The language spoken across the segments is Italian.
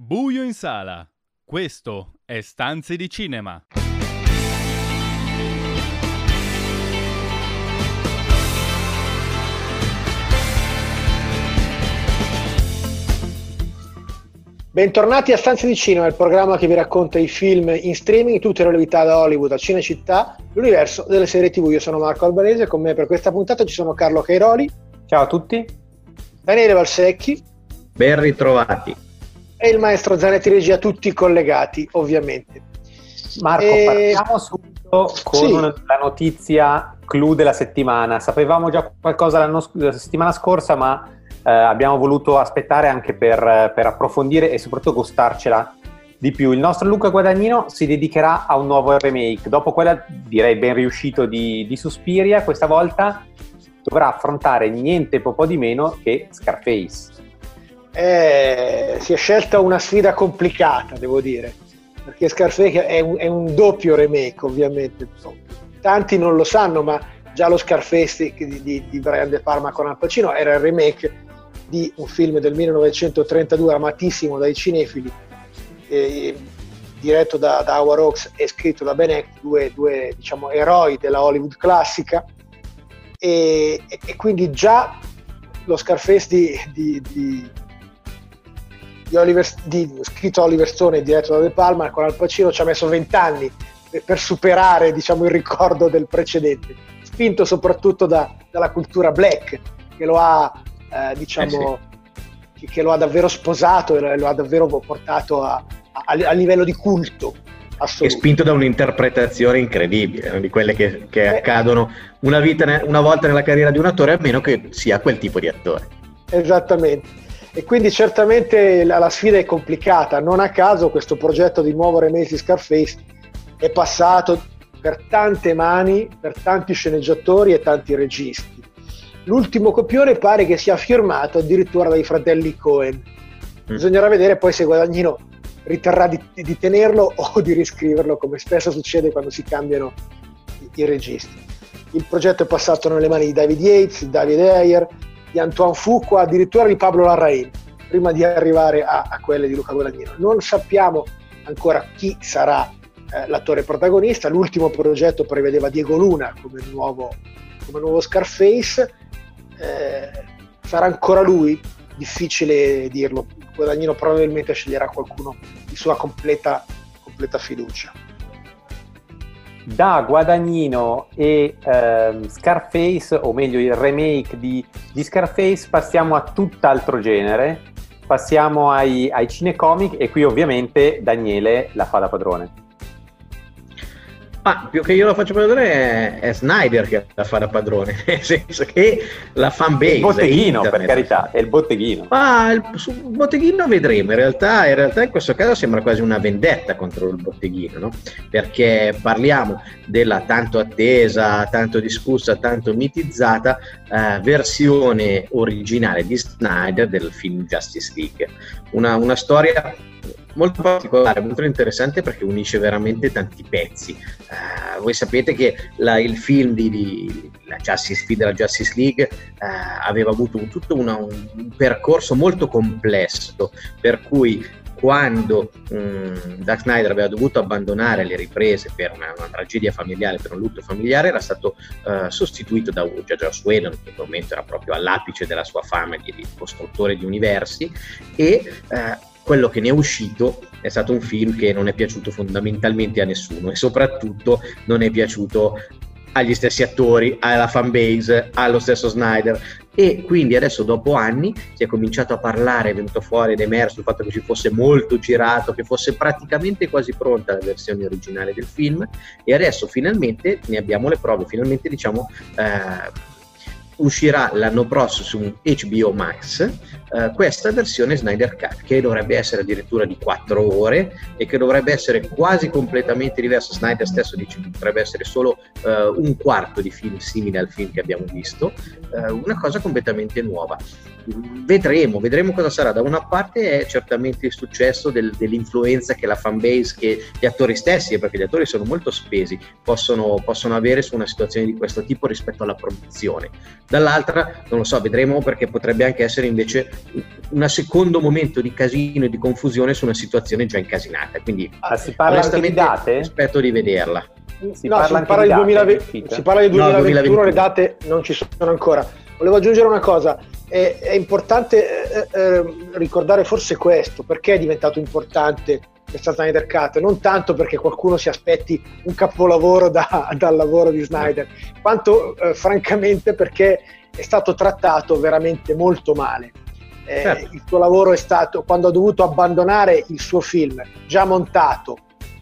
Buio in sala. Questo è Stanze di Cinema. Bentornati a Stanze di Cinema, il programma che vi racconta i film in streaming, tutte le novità da Hollywood a Cinecittà, l'universo delle serie TV. Io sono Marco Albanese e con me per questa puntata ci sono Carlo Cairoli. Ciao a tutti. Daniele Valsecchi. Ben ritrovati. E il maestro Zanetti Regia, tutti collegati, ovviamente. Marco, e... partiamo subito con sì. la notizia clou della settimana. Sapevamo già qualcosa la settimana scorsa, ma eh, abbiamo voluto aspettare anche per, per, approfondire e soprattutto gustarcela di più. Il nostro Luca Guadagnino si dedicherà a un nuovo remake. Dopo quella, direi, ben riuscito di, di Suspiria, questa volta dovrà affrontare niente po' di meno che Scarface. Eh, si è scelta una sfida complicata, devo dire, perché Scarface è un, è un doppio remake, ovviamente. Tanti non lo sanno, ma già lo Scarface di, di, di Brian De Palma con Al Pacino era il remake di un film del 1932 amatissimo dai cinefili, eh, diretto da, da Howard Hawks e scritto da Ben Hecht, due, due diciamo, eroi della Hollywood classica, e, e, quindi già lo Scarface di, di, di, di Oliver, scritto Oliver Stone e diretto da De Palma con Al Pacino ci ha messo vent'anni per, per superare diciamo, il ricordo del precedente, spinto soprattutto da, dalla cultura black che lo ha eh, diciamo, eh sì. che, che, lo ha davvero sposato e lo ha davvero portato a, a, a livello di culto. Assoluto. E spinto da un'interpretazione incredibile, di quelle che, che eh, accadono una, vita, una volta nella carriera di un attore, a meno che sia quel tipo di attore. Esattamente. E quindi certamente la, la, sfida è complicata. Non a caso questo progetto di nuovo remake di Scarface è passato per tante mani, per tanti sceneggiatori e tanti registi. L'ultimo copione pare che sia firmato addirittura dai fratelli Cohen. Mm. Bisognerà vedere poi se Guadagnino riterrà di, di, tenerlo o di riscriverlo, come spesso succede quando si cambiano i, i registi. Il progetto è passato nelle mani di David Yates, David Ayer, di Antoine Fuqua, addirittura di Pablo Larraín, prima di arrivare a, a quelle di Luca Guadagnino. Non sappiamo ancora chi sarà eh, l'attore protagonista, l'ultimo progetto prevedeva Diego Luna come nuovo, come nuovo Scarface, eh, sarà ancora lui? Difficile dirlo. Guadagnino probabilmente sceglierà qualcuno di sua completa, completa fiducia. Da Guadagnino e ehm, Scarface, o meglio il remake di, di, Scarface, passiamo a tutt'altro genere, passiamo ai, ai cinecomic e qui ovviamente Daniele la fa da padrone. Ma più che io la faccio padrone è, è Snyder che la fa da padrone, nel senso che la fanbase. Il botteghino, per carità, è il botteghino. Ma il, sul botteghino vedremo. In realtà, in realtà, in questo caso sembra quasi una vendetta contro il botteghino, no? Perché parliamo della tanto attesa, tanto discussa, tanto mitizzata eh, versione originale di Snyder del film Justice League. Una, una storia molto particolare, molto interessante perché unisce veramente tanti pezzi. Uh, voi sapete che la, il film di, di la Justice, della Justice League uh, aveva avuto un, tutto una, un, percorso molto complesso, per cui quando um, Zack Snyder aveva dovuto abbandonare le riprese per una, una, tragedia familiare, per un lutto familiare, era stato uh, sostituito da Josh Whedon, che in quel momento era proprio all'apice della sua fama di, di costruttore di universi, e uh, quello che ne è uscito è stato un film che non è piaciuto fondamentalmente a nessuno e soprattutto non è piaciuto agli stessi attori, alla fanbase, allo stesso Snyder. E quindi adesso dopo anni si è cominciato a parlare, è venuto fuori ed emerso il fatto che ci fosse molto girato, che fosse praticamente quasi pronta la versione originale del film. E adesso finalmente ne abbiamo le prove, finalmente diciamo eh, uscirà l'anno prossimo su HBO Max eh, questa versione Snyder Cut che dovrebbe essere addirittura di 4 ore e che dovrebbe essere quasi completamente diversa. Snyder stesso dice che potrebbe essere solo eh, un quarto di film simile al film che abbiamo visto, eh, una cosa completamente nuova. Vedremo, vedremo cosa sarà. Da una parte è certamente il successo del, dell'influenza che la fanbase, che gli attori stessi, perché gli attori sono molto spesi, possono, possono avere su una situazione di questo tipo rispetto alla produzione dall'altra non lo so, vedremo perché potrebbe anche essere invece un secondo momento di casino e di confusione su una situazione già incasinata. Quindi ah, si parla anche di date? aspetto di vederla. Si, no, parla, si parla di 2020, si parla di 2021, no, 2021, le date non ci sono ancora. Volevo aggiungere una cosa, è, è importante eh, eh, ricordare forse questo, perché è diventato importante questa Snyder Cut, non tanto perché qualcuno si aspetti un capolavoro da, dal lavoro di Snyder, quanto eh, francamente perché è stato trattato veramente molto male. Eh, certo. Il suo lavoro è stato, quando ha dovuto abbandonare il suo film già montato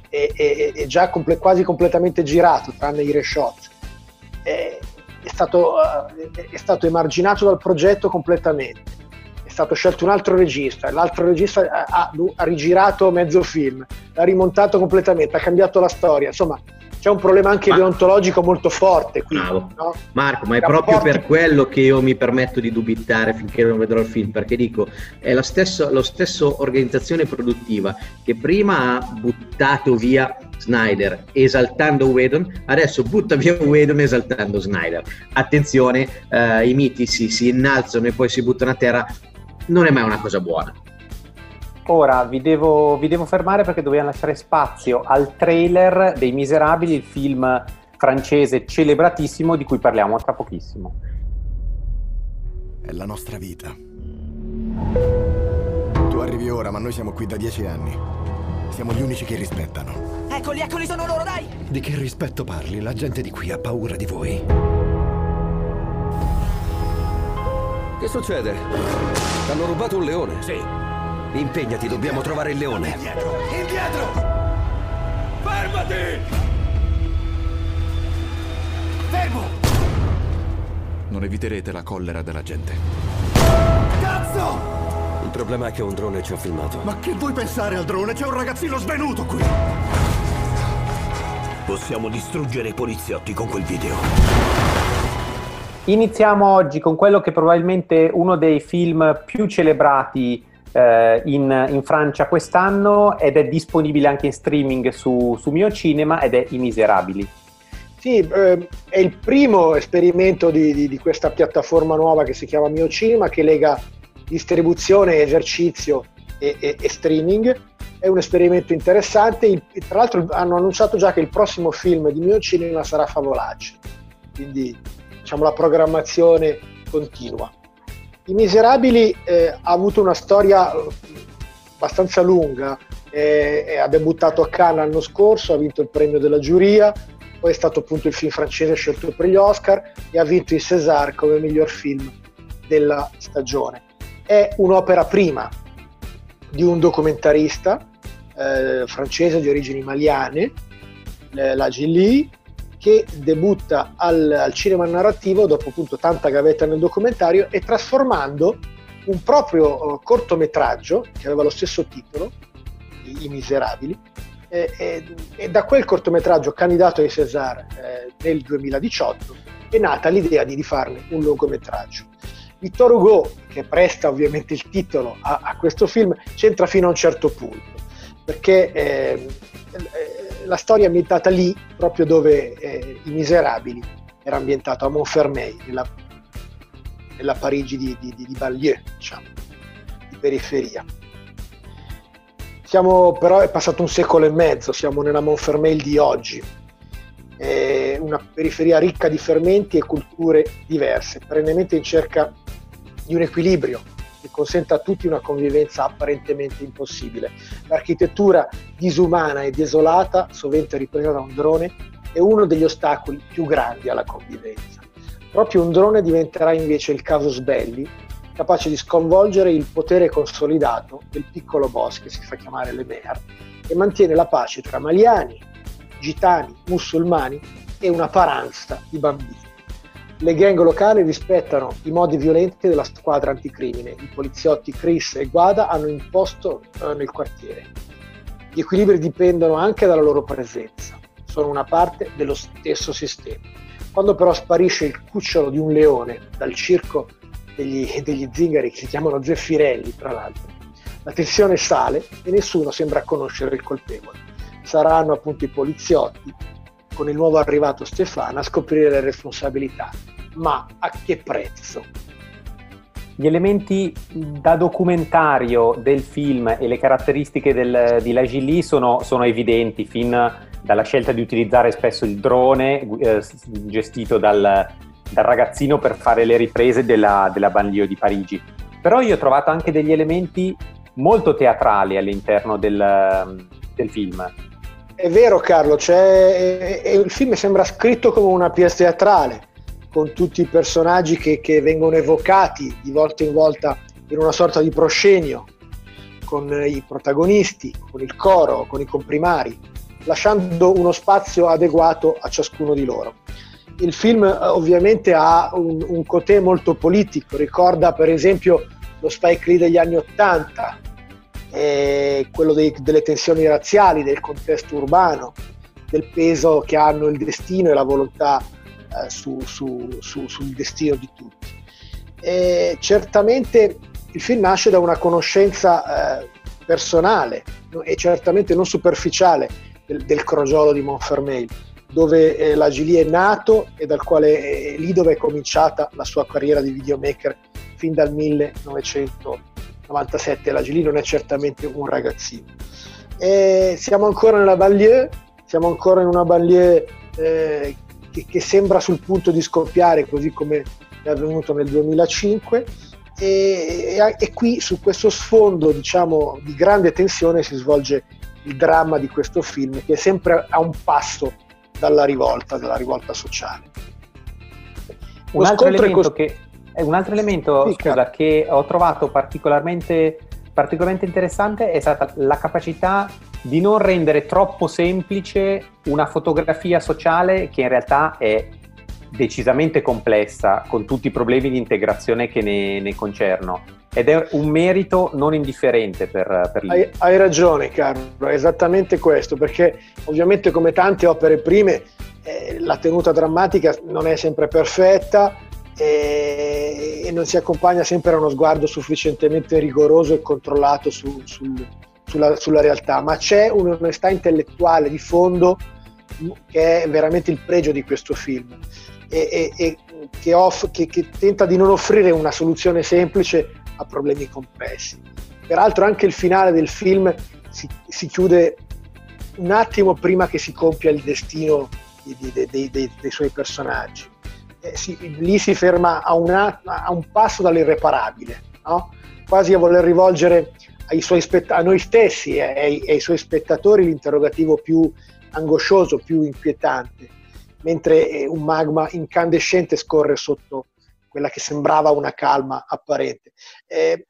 e, e, e già comple- quasi completamente girato, tranne i reshot, eh, è, stato, eh, è stato emarginato dal progetto completamente stato scelto un altro regista, l'altro regista ha, ha, rigirato mezzo film, l'ha rimontato completamente, ha cambiato la storia, insomma c'è un problema anche ma, deontologico molto forte qui. No? Marco, ma è proprio per quello che io mi permetto di dubitare finché non vedrò il film, perché dico, è la stessa, lo stesso organizzazione produttiva che prima ha buttato via Snyder esaltando Whedon, adesso butta via Whedon esaltando Snyder. Attenzione, eh, i miti si, si innalzano e poi si buttano a terra, non è mai una cosa buona. Ora vi devo, vi devo, fermare perché dobbiamo lasciare spazio al trailer dei Miserabili, il film francese celebratissimo di cui parliamo tra pochissimo. È la nostra vita. Tu arrivi ora, ma noi siamo qui da dieci anni. Siamo gli unici che rispettano. Eccoli, eccoli, sono loro, dai! Di che rispetto parli? La gente di qui ha paura di voi. Che succede? Hanno rubato un leone? Sì. Impegnati, dobbiamo trovare il leone. Indietro! Indietro! Fermati! Fermo! Non eviterete la collera della gente. Cazzo! Il problema è che un drone ci ha filmato. Ma che vuoi pensare al drone? C'è un ragazzino svenuto qui! Possiamo distruggere i poliziotti con quel video. Iniziamo oggi con quello che probabilmente è uno dei film più celebrati eh, in, in, Francia quest'anno ed è disponibile anche in streaming su, su Mio Cinema ed è I Miserabili. Sì, eh, è il primo esperimento di, di, di, questa piattaforma nuova che si chiama Mio Cinema che lega distribuzione, esercizio e, e, e streaming. È un esperimento interessante. Il, tra l'altro hanno annunciato già che il prossimo film di Mio Cinema sarà Favolacci, quindi diciamo la programmazione continua. I Miserabili eh, ha avuto una storia eh, abbastanza lunga, eh, ha debuttato a Cannes l'anno scorso, ha vinto il premio della giuria, poi è stato appunto il film francese scelto per gli Oscar e ha vinto il César come miglior film della stagione. È un'opera prima di un documentarista eh, francese di origini maliane, eh, la Gilly, che debutta al, al, cinema narrativo dopo appunto tanta gavetta nel documentario e trasformando un proprio uh, cortometraggio che aveva lo stesso titolo, I, Miserabili, e, e, e, da quel cortometraggio candidato ai César eh, nel 2018 è nata l'idea di rifarne un lungometraggio. Vittor Hugo, che presta ovviamente il titolo a, a questo film, c'entra fino a un certo punto, perché eh, la storia è ambientata lì, proprio dove eh, I Miserabili era ambientato a Montfermeil, nella, nella Parigi di, di, di Ballieu, diciamo, di periferia. Siamo, però è passato un secolo e mezzo, siamo nella Montfermeil di oggi, è una periferia ricca di fermenti e culture diverse, perennemente in cerca di un equilibrio che consenta a tutti una convivenza apparentemente impossibile. L'architettura disumana e desolata, sovente ripresa da un drone, è uno degli ostacoli più grandi alla convivenza. Proprio un drone diventerà invece il casus belli, capace di sconvolgere il potere consolidato del piccolo boss che si fa chiamare Le Mer e mantiene la pace tra maliani, gitani, musulmani e una paranza di bambini. Le gang locali rispettano i modi violenti della squadra anticrimine. I poliziotti Chris e Guada hanno imposto eh, nel quartiere. Gli equilibri dipendono anche dalla loro presenza, sono una parte dello stesso sistema. Quando però sparisce il cucciolo di un leone dal circo degli, degli zingari che si chiamano Zeffirelli, tra l'altro, la tensione sale e nessuno sembra conoscere il colpevole. Saranno appunto i poliziotti con il nuovo arrivato Stefano a scoprire le responsabilità ma a che prezzo? Gli elementi da documentario del film e le caratteristiche del, di La Gilly sono, sono, evidenti, fin dalla scelta di utilizzare spesso il drone eh, gestito dal, dal, ragazzino per fare le riprese della, della banlieue di Parigi. Però io ho trovato anche degli elementi molto teatrali all'interno del, del film. È vero Carlo, cioè, il film sembra scritto come una pièce teatrale con tutti i personaggi che, che, vengono evocati di volta in volta in una sorta di proscenio con i protagonisti, con il coro, con i comprimari, lasciando uno spazio adeguato a ciascuno di loro. Il film eh, ovviamente ha un, un cotè molto politico, ricorda per esempio lo Spike Lee degli anni Ottanta, eh, quello dei, delle tensioni razziali, del contesto urbano, del peso che hanno il destino e la volontà eh, su, su, su, sul destino di tutti. E certamente il film nasce da una conoscenza eh, personale e certamente non superficiale del, del crogiolo di Montfermeil, dove eh, la Gili è nato e dal quale, eh, lì dove è cominciata la sua carriera di videomaker fin dal 1997. La Gili non è certamente un ragazzino. E siamo ancora nella banlieue, siamo ancora in una banlieue eh, che, che sembra sul punto di scoppiare, così come è avvenuto nel 2005. E, e, e, qui su questo sfondo diciamo di grande tensione si svolge il dramma di questo film che è sempre a un passo dalla rivolta, dalla rivolta sociale. Un altro, elemento, che, eh, un altro elemento sì, scusa, che ho trovato particolarmente, particolarmente interessante è stata la capacità di non rendere troppo semplice una fotografia sociale che in realtà è decisamente complessa, con tutti i problemi di integrazione che ne, ne concerno. Ed è un merito non indifferente per, per hai, hai ragione, Carlo, è esattamente questo, perché ovviamente come tante opere prime eh, la tenuta drammatica non è sempre perfetta e, e, non si accompagna sempre a uno sguardo sufficientemente rigoroso e controllato su, sul, sulla, sulla realtà, ma c'è un'onestà intellettuale di fondo che è veramente il pregio di questo film e, e, e che, off, che, che, tenta di non offrire una soluzione semplice a problemi complessi. Peraltro anche il finale del film si, si chiude un attimo prima che si compia il destino di, di, di, dei suoi personaggi. Eh, si, lì si ferma a, una, a, un passo dall'irreparabile, no? quasi a voler rivolgere spett- a noi stessi e ai, ai, suoi spettatori l'interrogativo più angoscioso, più inquietante, mentre eh, un magma incandescente scorre sotto quella che sembrava una calma apparente. Eh,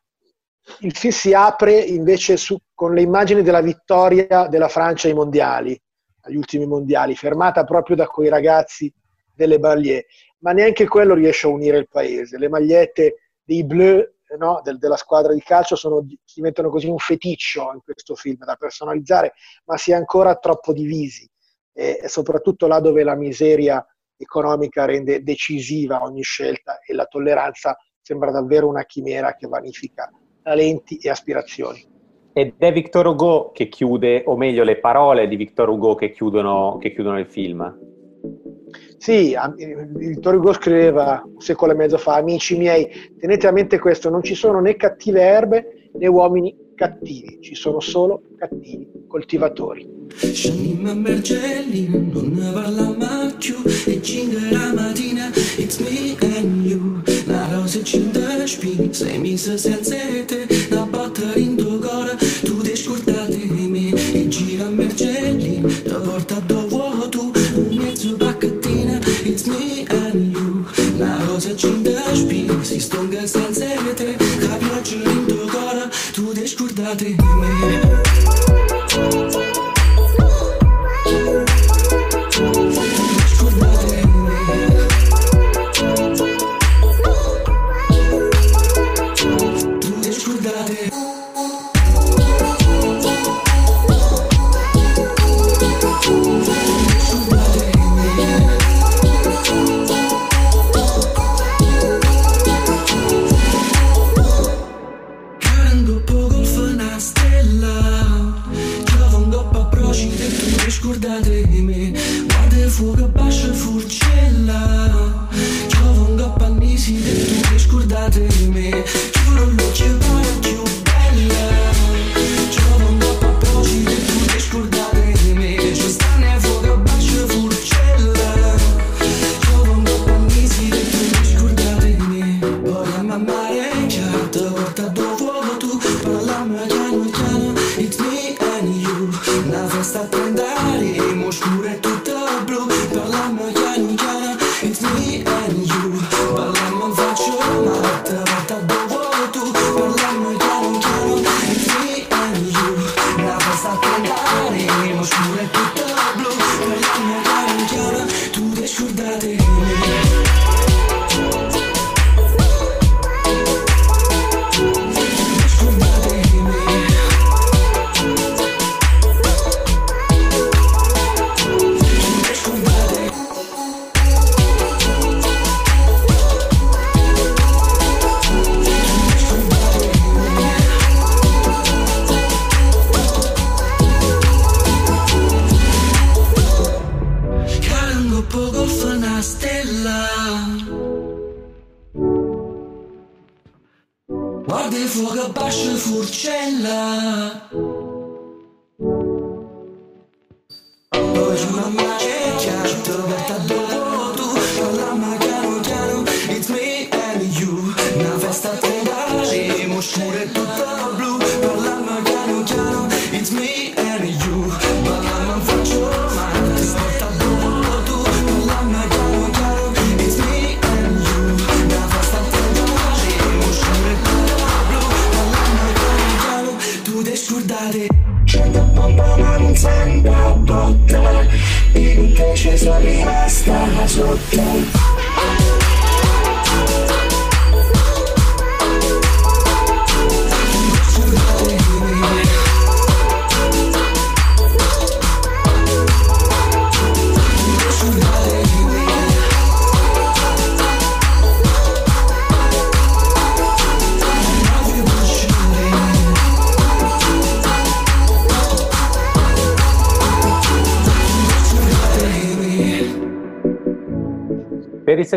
il film si apre invece su, con le immagini della vittoria della Francia ai mondiali, agli ultimi mondiali, fermata proprio da quei ragazzi delle Ballier, ma neanche quello riesce a unire il paese. Le magliette dei Bleu no, del, della squadra di calcio sono, diventano così un feticcio in questo film da personalizzare, ma si è ancora troppo divisi e, e soprattutto là dove la miseria economica rende decisiva ogni scelta e la tolleranza sembra davvero una chimera che vanifica talenti e aspirazioni. Ed è Victor Hugo che chiude, o meglio le parole di Victor Hugo che chiudono, che chiudono il film. Sì, Vittorio Hugo scriveva un secolo e mezzo fa, amici miei, tenete a mente questo, non ci sono né cattive erbe né uomini cattivi, ci sono solo cattivi coltivatori. Scendiamo a Mergelli, non ne parliamo più, cinque la mattina, it's me and you, la rosa cinta spini, sei messa senza te,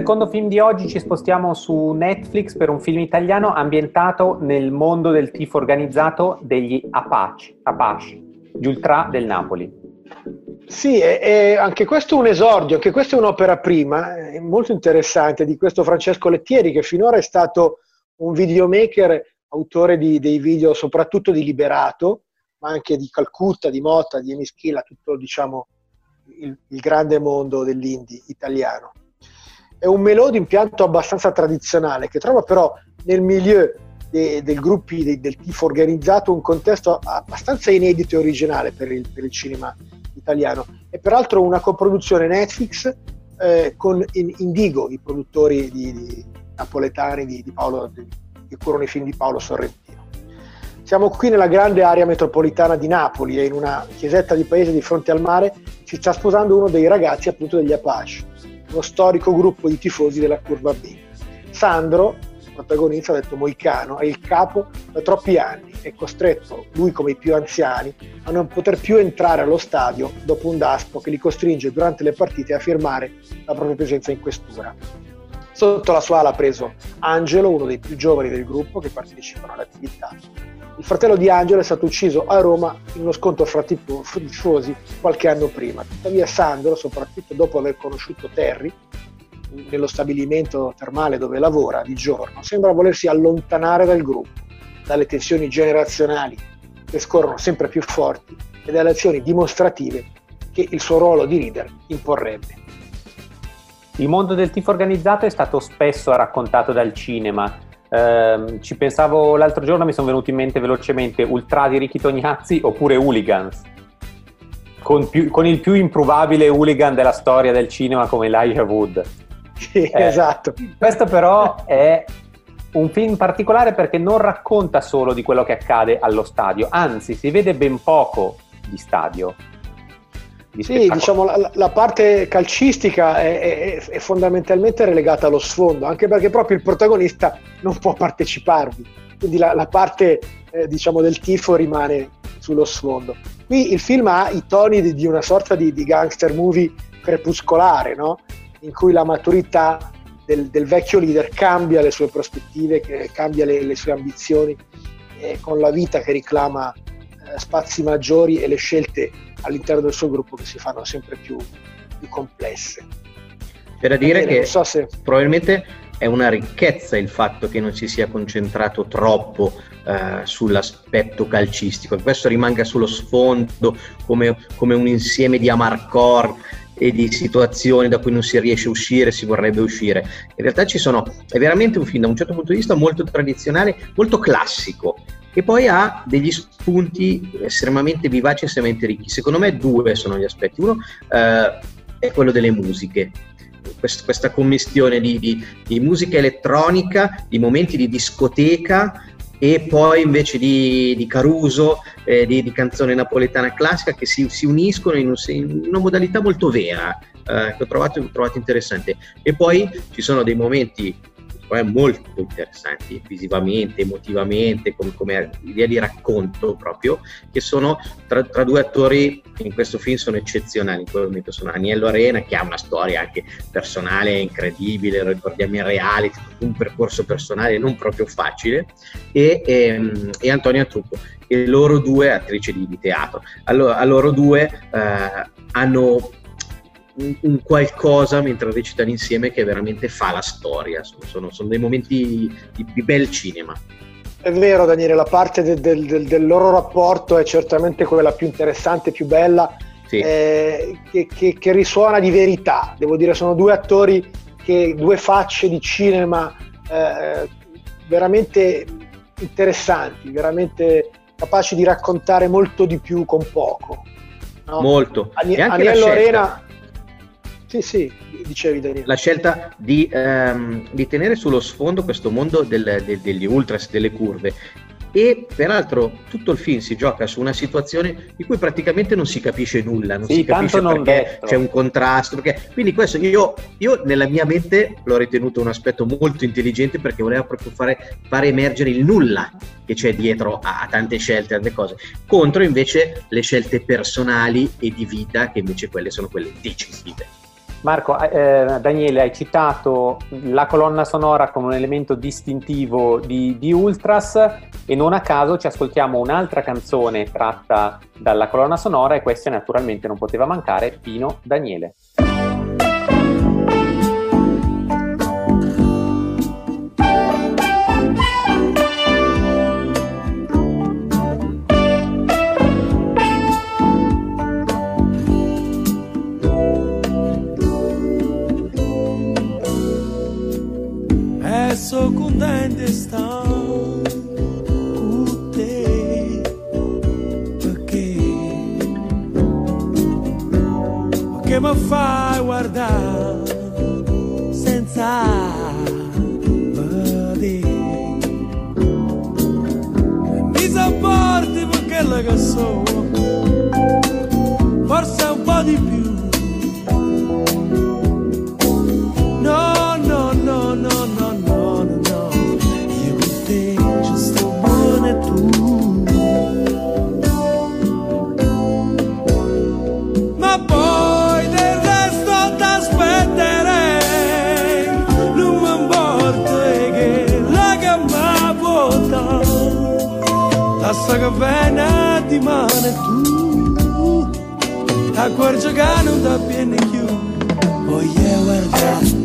secondo film di oggi ci spostiamo su Netflix per un film italiano ambientato nel mondo del tifo organizzato degli Apache, Apache gli Ultra del Napoli. Sì, e, e anche questo è un esordio, anche questa è un'opera prima, eh, molto interessante, di questo Francesco Lettieri, che finora è stato un videomaker, autore di- dei video soprattutto di Liberato, ma anche di Calcutta, di Motta, di Emischila, tutto diciamo il, il grande mondo dell'indie italiano. È un melò di impianto abbastanza tradizionale, che trova però nel milieu de- del gruppi de- del tifo organizzato un contesto abbastanza inedito e originale per il, per il cinema italiano. E peraltro una coproduzione Netflix eh, con In- Indigo, i produttori di, di napoletani di, di Paolo, che curano i film di Paolo Sorrentino. Siamo qui nella grande area metropolitana di Napoli e in una chiesetta di paese di fronte al mare si sta sposando uno dei ragazzi appunto degli Apache, uno storico gruppo di tifosi della curva B. Sandro, protagonista, detto Moicano, è il capo da troppi anni, è costretto, lui come i più anziani, a non poter più entrare allo stadio dopo un daspo che li costringe durante le partite a firmare la propria presenza in questura. Sotto la sua ala ha preso Angelo, uno dei più giovani del gruppo che partecipano alle attività. Il fratello di Angelo è stato ucciso a Roma in uno scontro fra tifo- tifosi qualche anno prima. Tuttavia Sandro, soprattutto dopo aver conosciuto Terry, nello stabilimento termale dove lavora di giorno, sembra volersi allontanare dal gruppo, dalle tensioni generazionali che scorrono sempre più forti e dalle azioni dimostrative che il suo ruolo di leader imporrebbe. Il mondo del tifo organizzato è stato spesso raccontato dal cinema. Ehm, ci pensavo l'altro giorno, mi sono venuti in mente velocemente Ultra di Ricky Tognazzi oppure Hooligans, con, più- con il più improbabile hooligan della storia del cinema come Elijah Wood. Sì, Eh, esatto. Questo però è un film particolare perché non racconta solo di quello che accade allo stadio, anzi si vede ben poco di stadio. Di Sì, diciamo la, la parte calcistica è, è- è fondamentalmente relegata allo sfondo, anche perché proprio il protagonista non può parteciparvi, quindi la, la parte eh, diciamo del tifo rimane sullo sfondo. Qui il film ha i toni di, di una sorta di, di gangster movie crepuscolare, no? in cui la maturità del, del vecchio leader cambia le sue prospettive, cambia le, le sue ambizioni, eh, con la vita che reclama eh, spazi maggiori e le scelte all'interno del suo gruppo che si fanno sempre più, più complesse. C'è da dire Bene, che so se- probabilmente è una ricchezza il fatto che non si sia concentrato troppo eh, sull'aspetto calcistico, che questo rimanga sullo sfondo come, come un insieme di amarcord e di situazioni da cui non si riesce a uscire, si vorrebbe uscire. In realtà ci sono, è veramente un film da un certo punto di vista molto tradizionale, molto classico, che poi ha degli spunti estremamente vivaci e estremamente ricchi. Secondo me due sono gli aspetti. Uno eh, è quello delle musiche. Quest- questa commistione di, di, di musica elettronica, di momenti di discoteca e poi invece di, di Caruso, eh, di, canzone napoletana classica che si, si uniscono in, un, in, una modalità molto vera, eh, che ho trovato, ho trovato interessante. E poi ci sono dei momenti me molto interessanti visivamente, emotivamente, come, come idea di racconto proprio, che sono tra, tra, due attori che in questo film sono eccezionali. In quel momento sono Agnello Arena, che ha una storia anche personale incredibile, ricordiamo in reality, un percorso personale non proprio facile, e, e, ehm, e Antonio Trucco. E loro due, attrici di, di teatro, allora, loro due eh, hanno un, un, qualcosa mentre recitano insieme che veramente fa la storia. Sono, sono, sono dei momenti di, di, bel cinema. È vero, Daniele, la parte del, del, del, loro rapporto è certamente quella più interessante, più bella, sì. eh, che, che, che, risuona di verità. Devo dire, sono due attori, che, due facce di cinema eh, veramente interessanti, veramente capaci di raccontare molto di più con poco. No? Molto. Ani- Aniello Arena sì, sì, dicevi Daniele. La scelta di, ehm, di, tenere sullo sfondo questo mondo del, de, degli ultras, delle curve. E peraltro tutto il film si gioca su una situazione di cui praticamente non si capisce nulla, non sì, si capisce perché detto. c'è un contrasto. Perché... Quindi questo io, io, nella mia mente l'ho ritenuto un aspetto molto intelligente perché voleva proprio fare, fare emergere il nulla che c'è dietro a, a tante scelte, tante cose, contro invece le scelte personali e di vita che invece quelle sono quelle decisive. Marco, eh, Daniele, hai citato la colonna sonora come un elemento distintivo di, di, Ultras e non a caso ci ascoltiamo un'altra canzone tratta dalla colonna sonora e questa naturalmente non poteva mancare, Pino Daniele. Mi fai guardare senza vedere mi sopporti per quello che sono forse un po' di più vena di mano tu. A cuor giocare non da più voglio guardare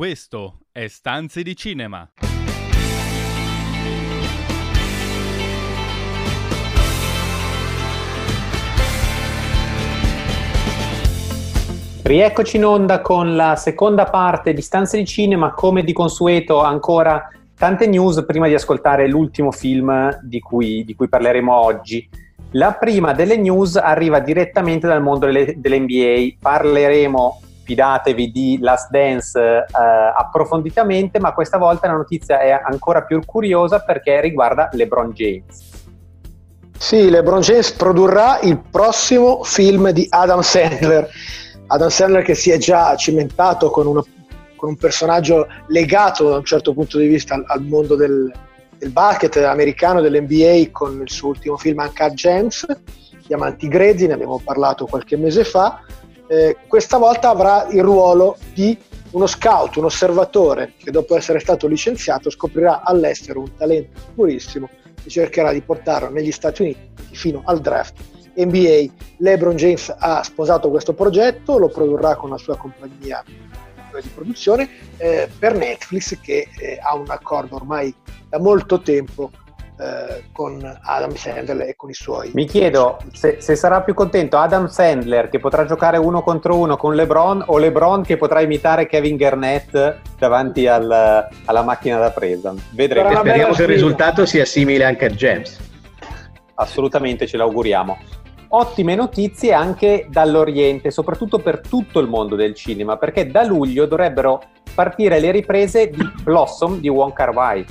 Questo è Stanze di Cinema. Rieccoci in onda con la seconda parte di Stanze di Cinema, come di consueto ancora tante news prima di ascoltare l'ultimo film di cui, di cui parleremo oggi. La prima delle news arriva direttamente dal mondo delle, dell'NBA, parleremo, fidatevi, di Last Dance eh, approfonditamente, ma questa volta la notizia è ancora più curiosa perché riguarda LeBron James. Sì, LeBron James produrrà il prossimo film di Adam Sandler. Adam Sandler che si è già cimentato con, una- con un personaggio legato da un certo punto di vista al, al mondo del, del basket americano, dell'NBA, con il suo ultimo film Uncut Gems, Diamanti Grezzi, ne abbiamo parlato qualche mese fa. Eh, questa volta avrà il ruolo di uno scout, un osservatore che dopo essere stato licenziato scoprirà all'estero un talento purissimo e cercherà di portarlo negli Stati Uniti fino al draft NBA. LeBron James ha sposato questo progetto, lo produrrà con la sua compagnia di produzione eh, per Netflix che eh, ha un accordo ormai da molto tempo eh, con Adam Sandler e con i suoi. Mi chiedo se, se sarà più contento Adam Sandler che potrà giocare uno contro uno con LeBron o LeBron che potrà imitare Kevin Garnett davanti al- alla macchina da presa. Vedremo. Speriamo che il risultato sia simile anche a James. Assolutamente ce l'auguriamo. Ottime notizie anche dall'Oriente, soprattutto per tutto il mondo del cinema, perché da luglio dovrebbero partire le riprese di Blossom di Wong Kar Wai.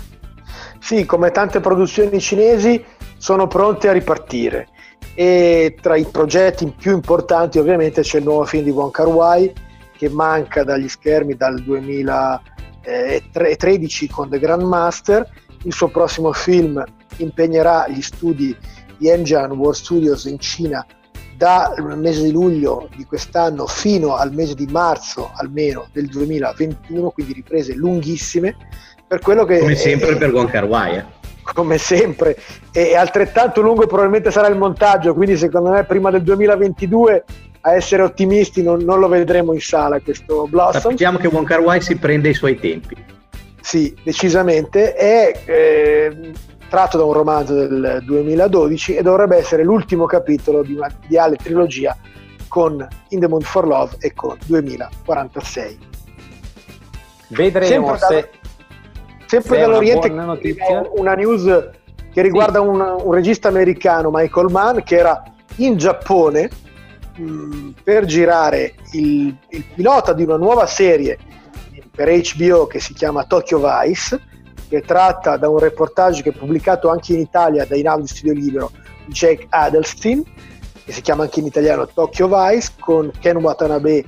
Sì, come tante produzioni cinesi sono pronte a ripartire e tra i progetti più importanti ovviamente c'è il nuovo film di Wong Kar Wai che manca dagli schermi dal 2013 con The Grandmaster. Il suo prossimo film impegnerà gli studi di Enjan World Studios in Cina dal mese di luglio di quest'anno fino al mese di marzo almeno del 2021, quindi riprese lunghissime. Per quello che Come sempre per Wong Kar Wai. eh. come sempre, e altrettanto lungo probabilmente sarà il montaggio, quindi secondo me prima del 2022 a essere ottimisti non, non lo vedremo in sala questo Blossom. Sappiamo che Wong Kar Wai si prende i suoi tempi. Sì, decisamente, è eh, tratto da un romanzo del 2012 e dovrebbe essere l'ultimo capitolo di una ideale trilogia con In the Mood for Love e con 2046. Vedremo Sempre se... Sempre una dall'Oriente una news che riguarda un, un regista americano, Michael Mann, che era in Giappone mh, per girare il, il pilota di una nuova serie per HBO che si chiama Tokyo Vice, che tratta da un reportage che è pubblicato anche in Italia da Inaudi Studio Libero di Jake Adelstein. che si chiama anche in italiano Tokyo Vice, con Ken Watanabe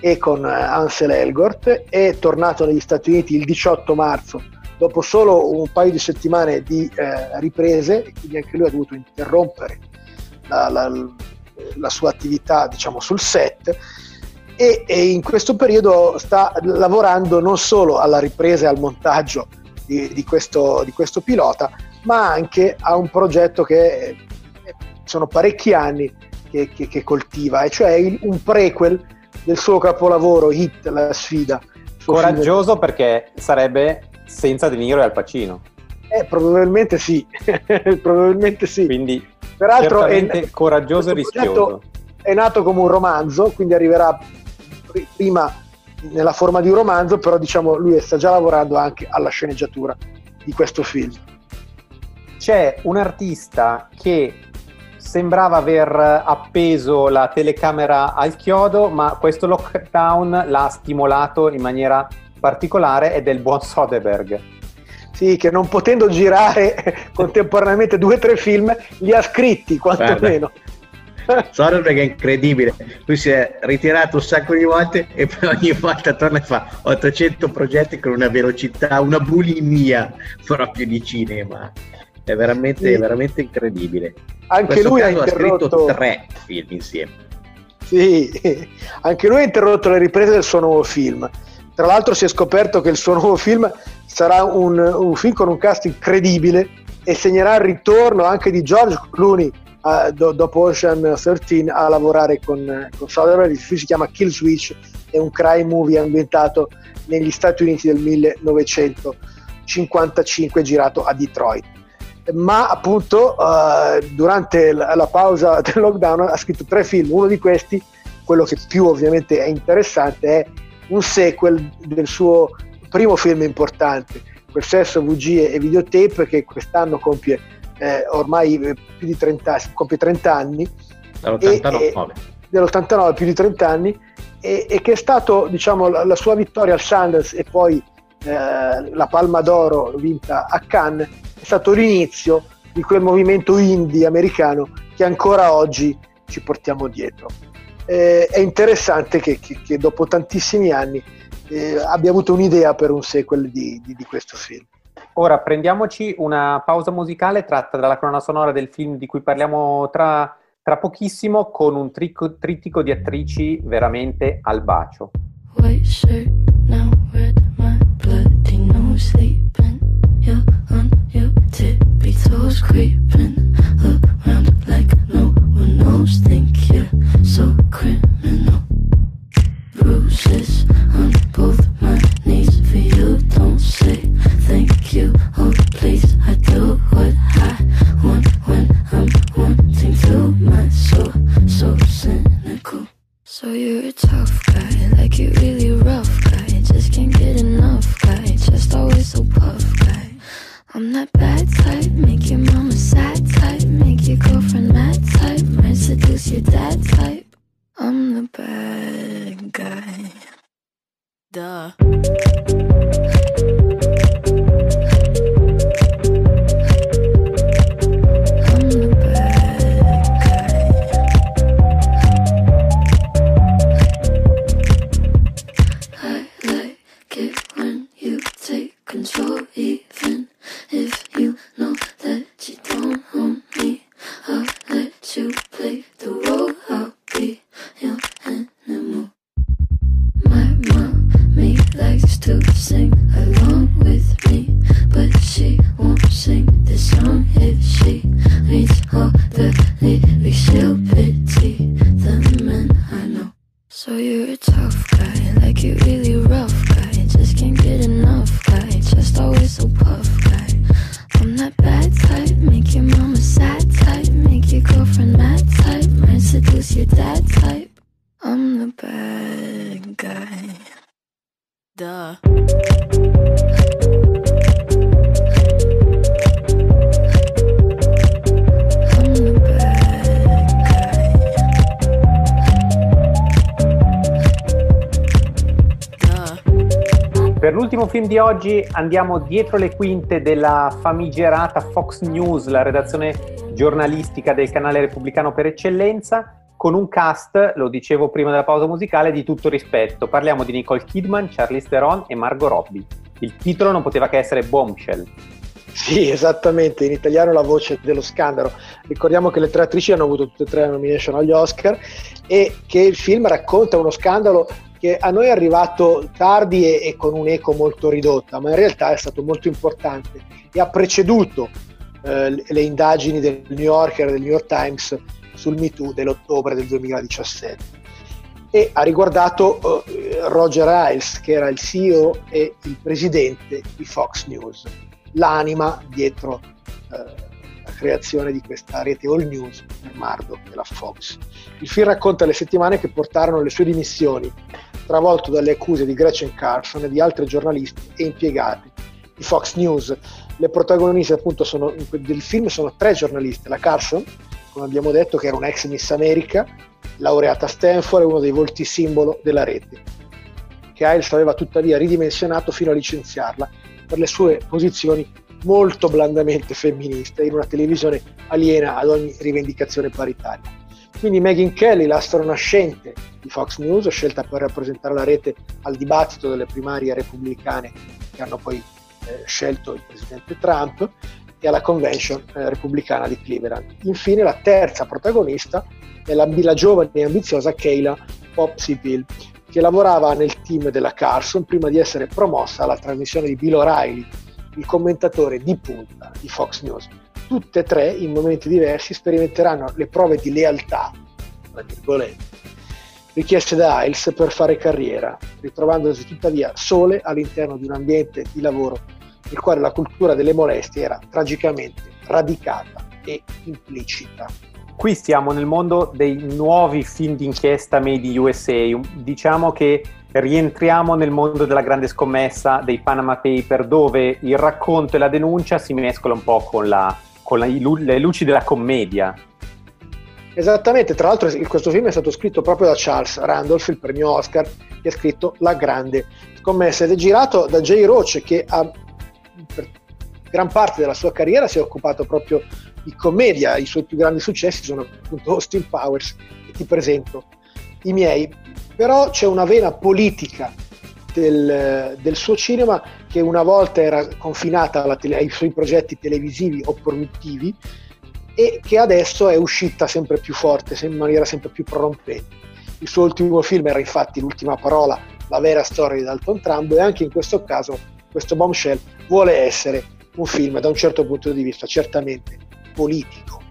e con eh, Ansel Elgort, è tornato negli Stati Uniti il 18 marzo, dopo solo un paio di settimane di eh, riprese, quindi anche lui ha dovuto interrompere la, la, la sua attività diciamo, sul set. E, e, in questo periodo sta lavorando non solo alla ripresa e al montaggio di, di, questo, di questo pilota, ma anche a un progetto che sono parecchi anni che, che, che coltiva, e cioè il, un prequel del suo capolavoro Hit, la sfida. Coraggioso film. perché sarebbe senza De Niro e Al Pacino. Eh, probabilmente sì, probabilmente sì. Quindi, peraltro, è coraggioso e rischioso. È nato come un romanzo, quindi arriverà prima nella forma di un romanzo, però diciamo lui sta già lavorando anche alla sceneggiatura di questo film. C'è un artista che sembrava aver appeso la telecamera al chiodo, ma questo lockdown l'ha stimolato in maniera particolare è il buon Soderbergh. Sì, che non potendo girare contemporaneamente due o tre film, li ha scritti quantomeno. Soderbergh è incredibile, lui si è ritirato un sacco di volte e poi ogni volta torna e fa 800 progetti con una velocità, una bulimia proprio di cinema è veramente, sì. veramente incredibile. Anche lui ha, interrotto... ha scritto tre film insieme. Sì, anche lui ha interrotto le riprese del suo nuovo film. Tra l'altro si è scoperto che il suo nuovo film sarà un, un film con un cast incredibile e segnerà il ritorno anche di George Clooney uh, do, dopo Ocean 13 a lavorare con, con Soderbergh. Il film si chiama Kill Switch, è un crime movie ambientato negli Stati Uniti del 1955 girato a Detroit ma appunto uh, durante la, la, pausa del lockdown ha scritto tre film, uno di questi, quello che più ovviamente è interessante, è un sequel del suo primo film importante, Quel sesso, bugie e videotape che quest'anno compie eh, ormai eh, più di 30, compie 30 anni. Dall'89. dell'89 più di 30 anni e, e che è stato diciamo la, la, sua vittoria al Sundance e poi eh, la Palma d'Oro vinta a Cannes è stato l'inizio di quel movimento indie americano che ancora oggi ci portiamo dietro. Eh, è interessante che, che, che, dopo tantissimi anni eh, abbia avuto un'idea per un sequel di, di, di, questo film. Ora prendiamoci una pausa musicale tratta dalla colonna sonora del film di cui parliamo tra, tra pochissimo con un trico, trittico di attrici veramente al bacio. White shirt, now red, my bloody nose sleeping. You're on tippy toes, creeping around like no one knows. Think you're so criminal. Bruises on both my knees for you. Don't say thank you. Oh, please, I do what I want when I'm wanting to. My soul, so cynical. So you're a tough guy, like you really rough guy. Just can't get enough guy, just always so puff guy. I'm that bad type, make your mama sad type, make your girlfriend mad type, might seduce your dad type. I'm the bad guy. Duh. Di oggi andiamo dietro le quinte della famigerata Fox News, la redazione giornalistica del canale repubblicano per eccellenza, con un cast, lo dicevo prima della pausa musicale, di tutto rispetto. Parliamo di Nicole Kidman, Charlize Theron e Margot Robbie. Il titolo non poteva che essere Bombshell. Sì, esattamente, in italiano la voce dello scandalo. Ricordiamo che le tre attrici hanno avuto tutte e tre la nomination agli Oscar e che il film racconta uno scandalo che a noi è arrivato tardi e, e con un'eco molto ridotta, ma in realtà è stato molto importante e ha preceduto eh, le indagini del New Yorker del New York Times sul Me Too dell'ottobre del 2017 e ha riguardato eh, Roger Ailes che era il CEO e il presidente di Fox News l'anima dietro eh, la creazione di questa rete All News per Murdoch della Fox. Il film racconta le settimane che portarono le sue dimissioni, travolto dalle accuse di Gretchen Carson e di altri giornalisti e impiegati di Fox News. Le protagoniste appunto sono, del film sono tre giornaliste, la Carson, come abbiamo detto, che era un ex Miss America, laureata a Stanford e uno dei volti simbolo della rete, che Ailes aveva tuttavia ridimensionato fino a licenziarla per le sue posizioni molto blandamente femministe in una televisione aliena ad ogni rivendicazione paritaria. Quindi Megyn Kelly, l'astro nascente di Fox News, scelta per rappresentare la rete al dibattito delle primarie repubblicane che hanno poi eh, scelto il presidente Trump e alla convention eh, repubblicana di Cleveland. Infine la terza protagonista è la, la giovane e ambiziosa Kayla Popsy Bill, che lavorava nel team della Carson prima di essere promossa alla trasmissione di Bill O'Reilly, il commentatore di punta di Fox News. Tutte e tre, in momenti diversi, sperimenteranno le prove di lealtà, tra virgolette, richieste da Ailes per fare carriera, ritrovandosi tuttavia sole all'interno di un ambiente di lavoro nel quale la cultura delle molestie era tragicamente radicata e implicita. Qui siamo nel mondo dei nuovi film d'inchiesta made in USA, diciamo che rientriamo nel mondo della grande scommessa dei Panama Paper dove il racconto e la denuncia si mescolano un po' con, la, con la, le luci della commedia. Esattamente, tra l'altro questo film è stato scritto proprio da Charles Randolph, il premio Oscar, che ha scritto La grande scommessa ed è girato da Jay Roach che ha, per gran parte della sua carriera si è occupato proprio di commedia, i suoi più grandi successi sono appunto Austin Powers, e ti presento i miei, però c'è una vena politica del, del, suo cinema che una volta era confinata tele, ai suoi progetti televisivi o produttivi e che adesso è uscita sempre più forte, in maniera sempre più prorompente. Il suo ultimo film era infatti L'ultima parola, la vera storia di Dalton Trump e anche in questo caso questo Bombshell vuole essere un film da un certo punto di vista certamente politico.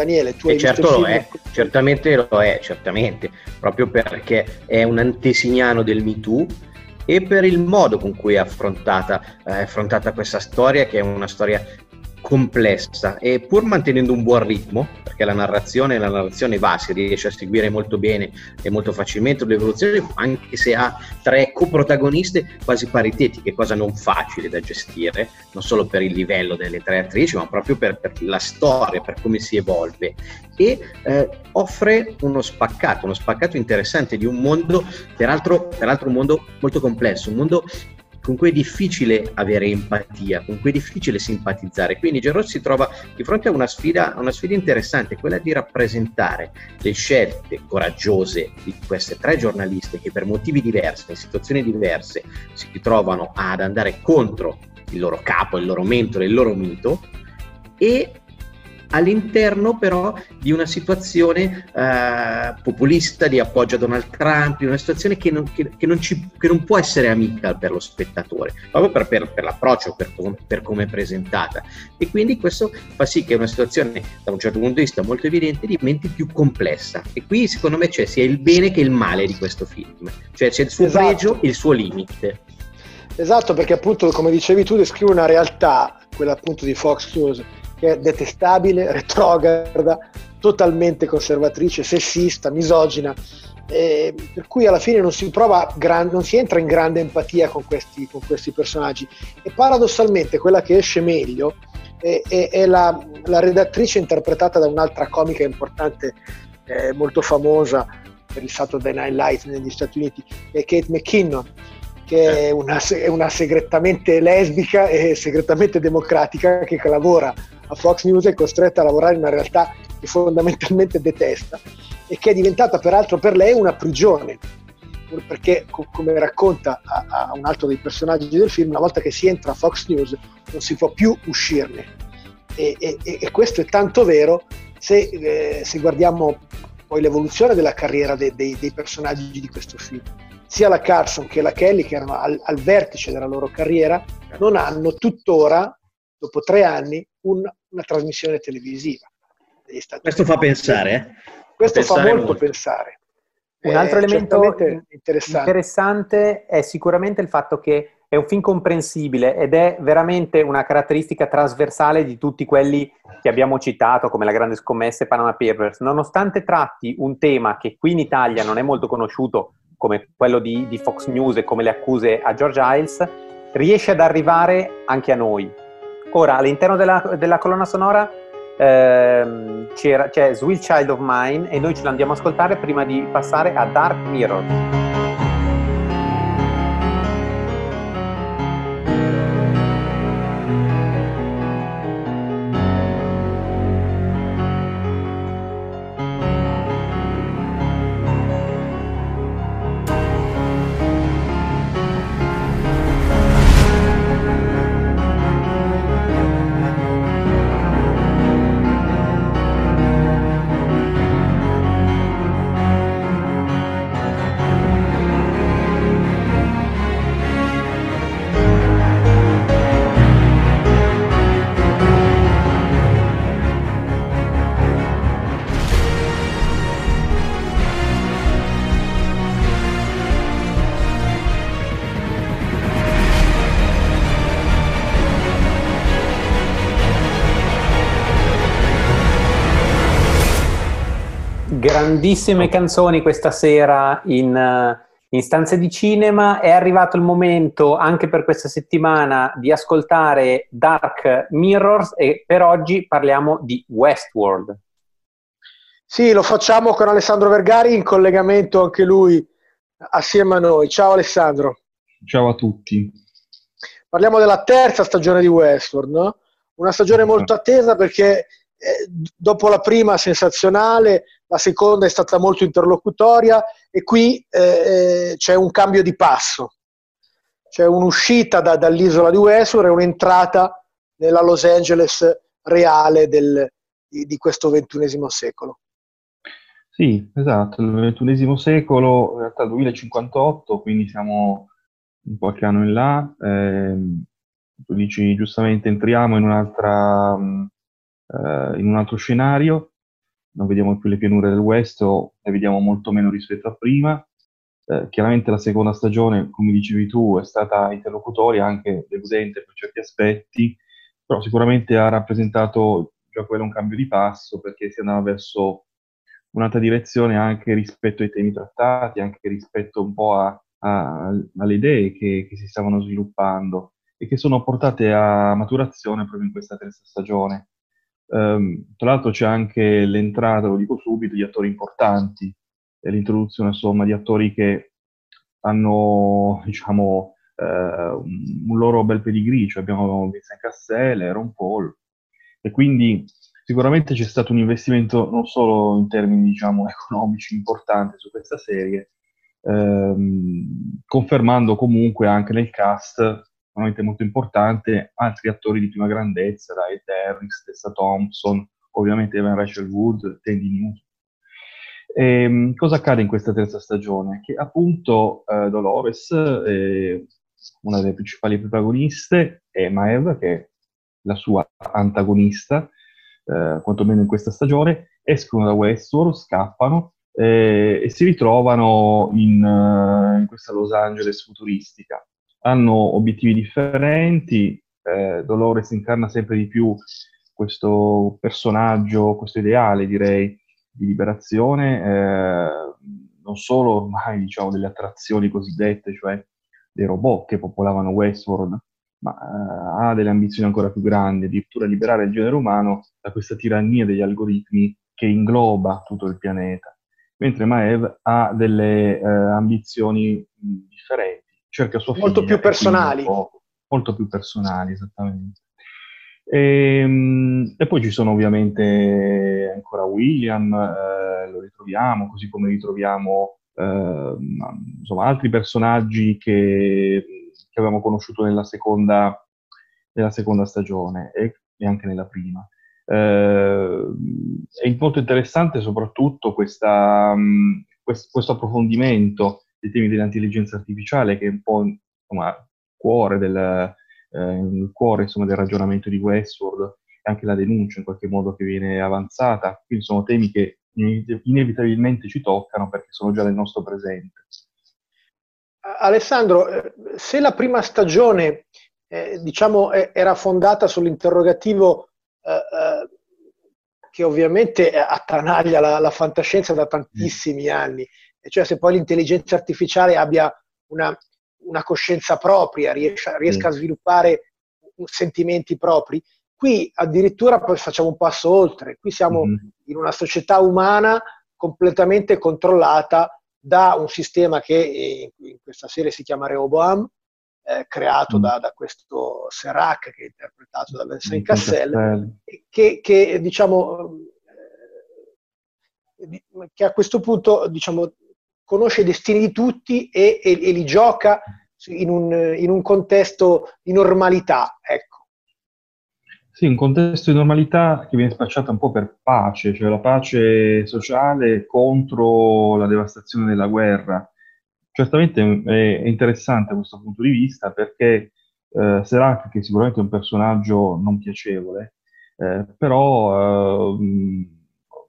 Daniele, tu hai e certo visto lo è, certamente lo è, certamente, proprio perché è un antesignano del Me Too e per il modo con cui è affrontata, eh, affrontata questa storia, che è una storia complessa e pur mantenendo un buon ritmo, perché la narrazione, la narrazione va, si riesce a seguire molto bene e molto facilmente l'evoluzione, anche se ha tre coprotagoniste quasi paritetiche, cosa non facile da gestire, non solo per il livello delle tre attrici, ma proprio per, per la storia, per come si evolve. E eh, offre uno spaccato, uno spaccato interessante di un mondo, peraltro, peraltro un mondo molto complesso, un mondo con cui è difficile avere empatia, con cui è difficile simpatizzare. Quindi Gerard si trova di fronte a una sfida, una sfida interessante, quella di rappresentare le scelte coraggiose di queste tre giornaliste che per motivi diversi, in situazioni diverse, si trovano ad andare contro il loro capo, il loro mentore, il loro mito e all'interno però di una situazione eh, populista di appoggio a Donald Trump, di una situazione che non, che, che non, ci, che non può essere amica per lo spettatore, proprio per, per, per l'approccio, per, per come è presentata. E quindi questo fa sì che una situazione, da un certo punto di vista molto evidente, diventi più complessa. E qui secondo me c'è sia il bene che il male di questo film, cioè c'è il suo esatto. pregio e il suo limite. Esatto, perché appunto, come dicevi tu, descrive una realtà, quella appunto di Fox News, che è detestabile, retrograda, totalmente conservatrice, sessista, misogina, eh, per cui alla fine non si, gran, non si entra in grande empatia con questi, con questi, personaggi. E paradossalmente quella che esce meglio è, è, è la, la, redattrice interpretata da un'altra comica importante, eh, molto famosa per il Saturday Night Live negli Stati Uniti, è Kate McKinnon che è una, è una segretamente lesbica e segretamente democratica che lavora a Fox News è costretta a lavorare in una realtà che fondamentalmente detesta e che è diventata peraltro per lei una prigione perché co- come racconta a, a un altro dei personaggi del film una volta che si entra a Fox News non si può più uscirne. E, e, e questo è tanto vero se, eh, se, guardiamo poi l'evoluzione della carriera de, de, dei personaggi di questo film sia la Carson che la Kelly, che erano al, al vertice della loro carriera, non hanno tuttora, dopo tre anni, un, una trasmissione televisiva. Questo fa pensare, eh? Questo pensare fa molto, molto. pensare. Un altro Eh, elemento interessante. interessante è sicuramente il fatto che è un film comprensibile ed è veramente una caratteristica trasversale di tutti quelli che abbiamo citato, come La Grande Scommessa e Panama Papers. Nonostante tratti un tema che qui in Italia non è molto conosciuto, come quello di, di Fox News e come le accuse a George Hiles, riesce ad arrivare anche a noi. Ora, all'interno della, della colonna sonora ehm, c'è Sweet Child of Mine e noi ce l'andiamo a ascoltare prima di passare a Dark Mirror. Grandissime canzoni questa sera in, eh, in stanze di cinema. È arrivato il momento anche per questa settimana di ascoltare Dark Mirrors e per oggi parliamo di Westworld. Sì, lo facciamo con Alessandro Vergari in collegamento anche lui assieme a noi. Ciao Alessandro. Ciao a tutti. Parliamo della terza stagione di Westworld, no? Una stagione molto attesa perché eh, dopo la prima sensazionale, la seconda è stata molto interlocutoria e qui eh, c'è un cambio di passo. C'è un'uscita da, dall'isola di Westworld e un'entrata nella Los Angeles reale del, di, di questo ventunesimo secolo. Sì, esatto, il XXI secolo, in realtà il 2058, quindi siamo un qualche anno in là. ehm, tu dici giustamente entriamo in un'altra, eh, in un altro scenario, non vediamo più le pianure del West o le vediamo molto meno rispetto a prima. Eh, chiaramente la seconda stagione, come dicevi tu, è stata interlocutoria, anche deludente per certi aspetti, però sicuramente ha rappresentato già quello un cambio di passo perché si andava verso un'altra direzione anche rispetto ai temi trattati, anche rispetto un po' a- a- alle idee che, che si stavano sviluppando e che sono portate a maturazione proprio in questa terza stagione. Ehm, tra l'altro c'è anche l'entrata, lo dico subito, di attori importanti, e l'introduzione insomma di attori che hanno, diciamo, eh, un, un loro bel pedigree, cioè abbiamo Vincent Cassel, Aaron Paul, e quindi sicuramente c'è stato un investimento non solo in termini, diciamo, economici importante su questa serie, ehm, confermando comunque anche nel cast, veramente molto importante, altri attori di prima grandezza, da Ed Harris, Tessa Thompson, ovviamente Evan Rachel Wood, Tandy Newton. Ehm, cosa accade in questa terza stagione? Che appunto eh, Dolores, eh, una delle principali protagoniste, e Maev, che è la sua antagonista, eh, quantomeno in questa stagione, escono da Westworld, scappano eh, e si ritrovano in, eh, in questa Los Angeles futuristica. Hanno obiettivi differenti, eh, Dolores incarna sempre di più questo personaggio, questo ideale, direi, di liberazione, eh, non solo ormai diciamo delle attrazioni cosiddette, cioè dei robot che popolavano Westworld, ma eh, ha delle ambizioni ancora più grandi, addirittura liberare il genere umano da questa tirannia degli algoritmi che ingloba tutto il pianeta. Mentre Maev ha delle eh, ambizioni differenti, cerca sua Molto figlia più quindi un personali. molto più personali, esattamente. E, mm, e poi ci sono ovviamente ancora William, eh, lo ritroviamo, così come ritroviamo eh, insomma, altri personaggi che, che, avevamo conosciuto nella seconda, nella seconda stagione e, e, anche nella prima. Eh, è molto interessante soprattutto questa, quest, questo approfondimento dei temi dell'intelligenza artificiale che è un po' insomma, cuore del, eh, il cuore insomma, del ragionamento di Westworld e anche la denuncia in qualche modo che viene avanzata. Quindi sono temi che inevitabilmente ci toccano perché sono già nel nostro presente. Alessandro, eh, se la prima stagione eh, diciamo, era fondata sull'interrogativo eh, eh, che ovviamente attanaglia la, la, fantascienza da tantissimi mm. Anni, cioè se poi l'intelligenza artificiale abbia una, una coscienza propria, riesca, riesca mm. a sviluppare sentimenti propri, Qui addirittura poi facciamo un passo oltre, qui siamo mm-hmm. in una società umana completamente controllata da un sistema che in questa serie si chiama Rehoboam, eh, creato mm. da, da, questo Serac che è interpretato da Vincent Cassel, che, che, diciamo, eh, che a questo punto diciamo, conosce i destini di tutti e, e, e li gioca in un, in un, contesto di normalità. Ecco. Sì, un contesto di normalità che viene spacciata un po' per pace, cioè la pace sociale contro la devastazione della guerra. Certamente è interessante questo punto di vista perché eh, Serac, che sicuramente è un personaggio non piacevole, eh, però eh,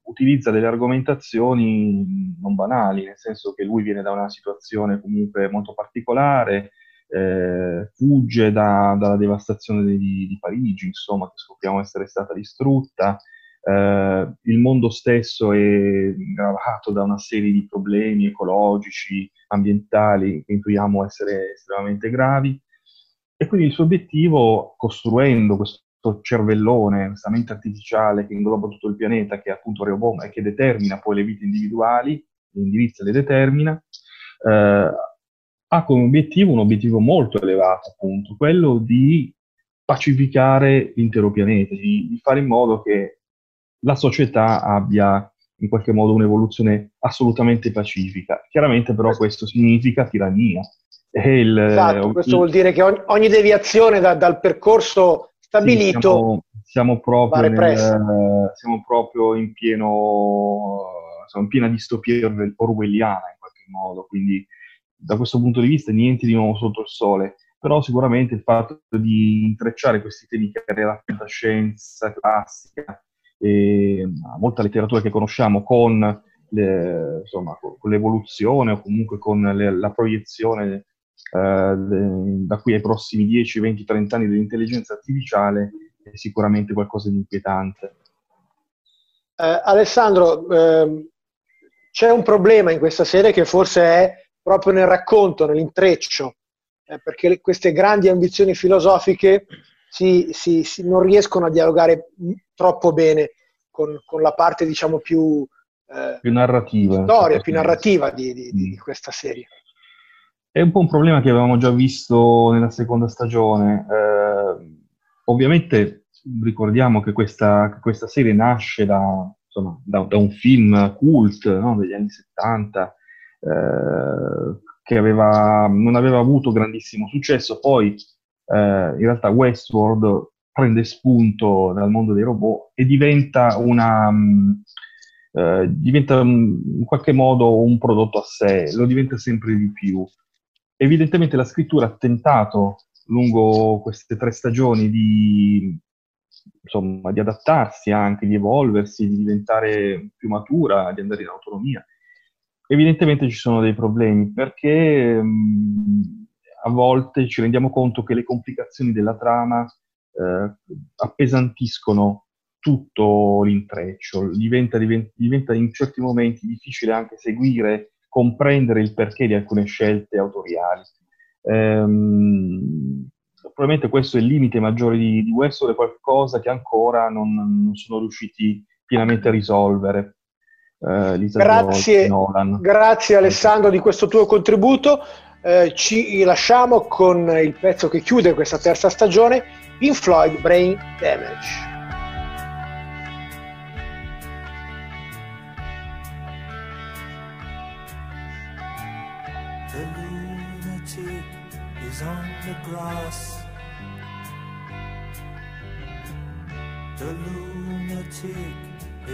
utilizza delle argomentazioni non banali, nel senso che lui viene da una situazione comunque molto particolare, eh, fugge da, dalla devastazione di, di, Parigi, insomma, che scopriamo essere stata distrutta. Eh, il mondo stesso è gravato da una serie di problemi ecologici, ambientali, che intuiamo essere estremamente gravi. E quindi il suo obiettivo, costruendo questo cervellone, questa mente artificiale che ingloba tutto il pianeta, che è appunto Rehoboam e che determina poi le vite individuali, le indirizza e le determina, eh, ha come obiettivo un obiettivo molto elevato, appunto, quello di pacificare l'intero pianeta, di, di fare in modo che la società abbia in qualche modo un'evoluzione assolutamente pacifica. Chiaramente però questo significa tirannia. Il, esatto, questo vuol dire che ogni, ogni deviazione da, dal percorso stabilito... Sì, siamo, siamo, proprio nel, siamo, proprio in pieno, siamo in piena distopia orwelliana in qualche modo, quindi da questo punto di vista niente di nuovo sotto il sole, però sicuramente il fatto di intrecciare questi temi che è la fantascienza classica e molta letteratura che conosciamo con, le, insomma, con l'evoluzione o comunque con le, la proiezione da qui ai prossimi 10, 20, 30 anni dell'intelligenza artificiale è sicuramente qualcosa di inquietante. Eh, Alessandro, ehm, c'è un problema in questa serie che forse è proprio nel racconto, nell'intreccio, eh, perché queste grandi ambizioni filosofiche si, si, si non riescono a dialogare troppo bene con, con la parte, diciamo, più, eh, più narrativa, storia, più narrativa di, di, di, questa serie. È un po' un problema che avevamo già visto nella seconda stagione. Eh, ovviamente ricordiamo che questa, questa serie nasce da, insomma, da, da, un film cult no, degli anni 70 eh, che aveva, non aveva avuto grandissimo successo. Poi eh, in realtà Westworld prende spunto dal mondo dei robot e diventa una... Uh, diventa in qualche modo un prodotto a sé, lo diventa sempre di più. Evidentemente la scrittura ha tentato lungo queste tre stagioni di, insomma, di adattarsi anche, di evolversi, di diventare più matura, di andare in autonomia. Evidentemente ci sono dei problemi perché mh, a volte ci rendiamo conto che le complicazioni della trama eh, appesantiscono tutto l'intreccio, diventa, diventa, diventa, in certi momenti difficile anche seguire, comprendere il perché di alcune scelte autoriali. Ehm, probabilmente questo è il limite maggiore di, di Westworld, è qualcosa che ancora non, non sono riusciti pienamente a risolvere. Eh, grazie, grazie Alessandro di questo tuo contributo. eh, ci lasciamo con il pezzo che chiude questa terza stagione, Pink Floyd Brain Damage.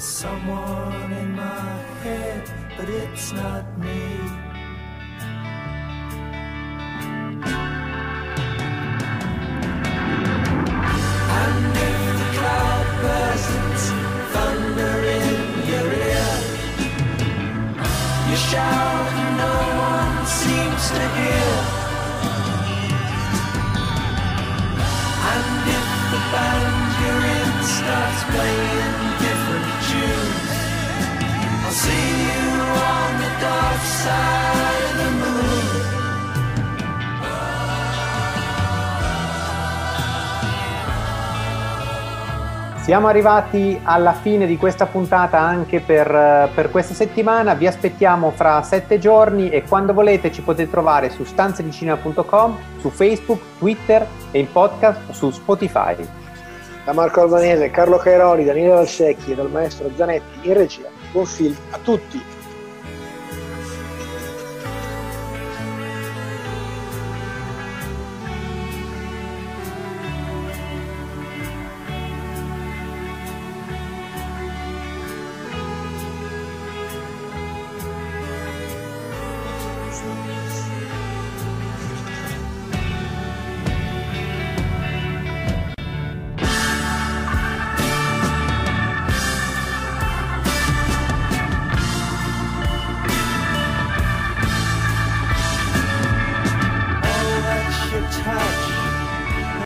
Someone in my head, but it's not me. Siamo arrivati alla fine di questa puntata anche per, eh, per questa settimana. Vi aspettiamo fra sette giorni e quando volete ci potete trovare su stanzedicinema.com, su Facebook, Twitter e in podcast su Spotify. Da Marco Albanese, Carlo Cairoli, Daniele Valsecchi e dal maestro Zanetti in regia. Buon film a tutti!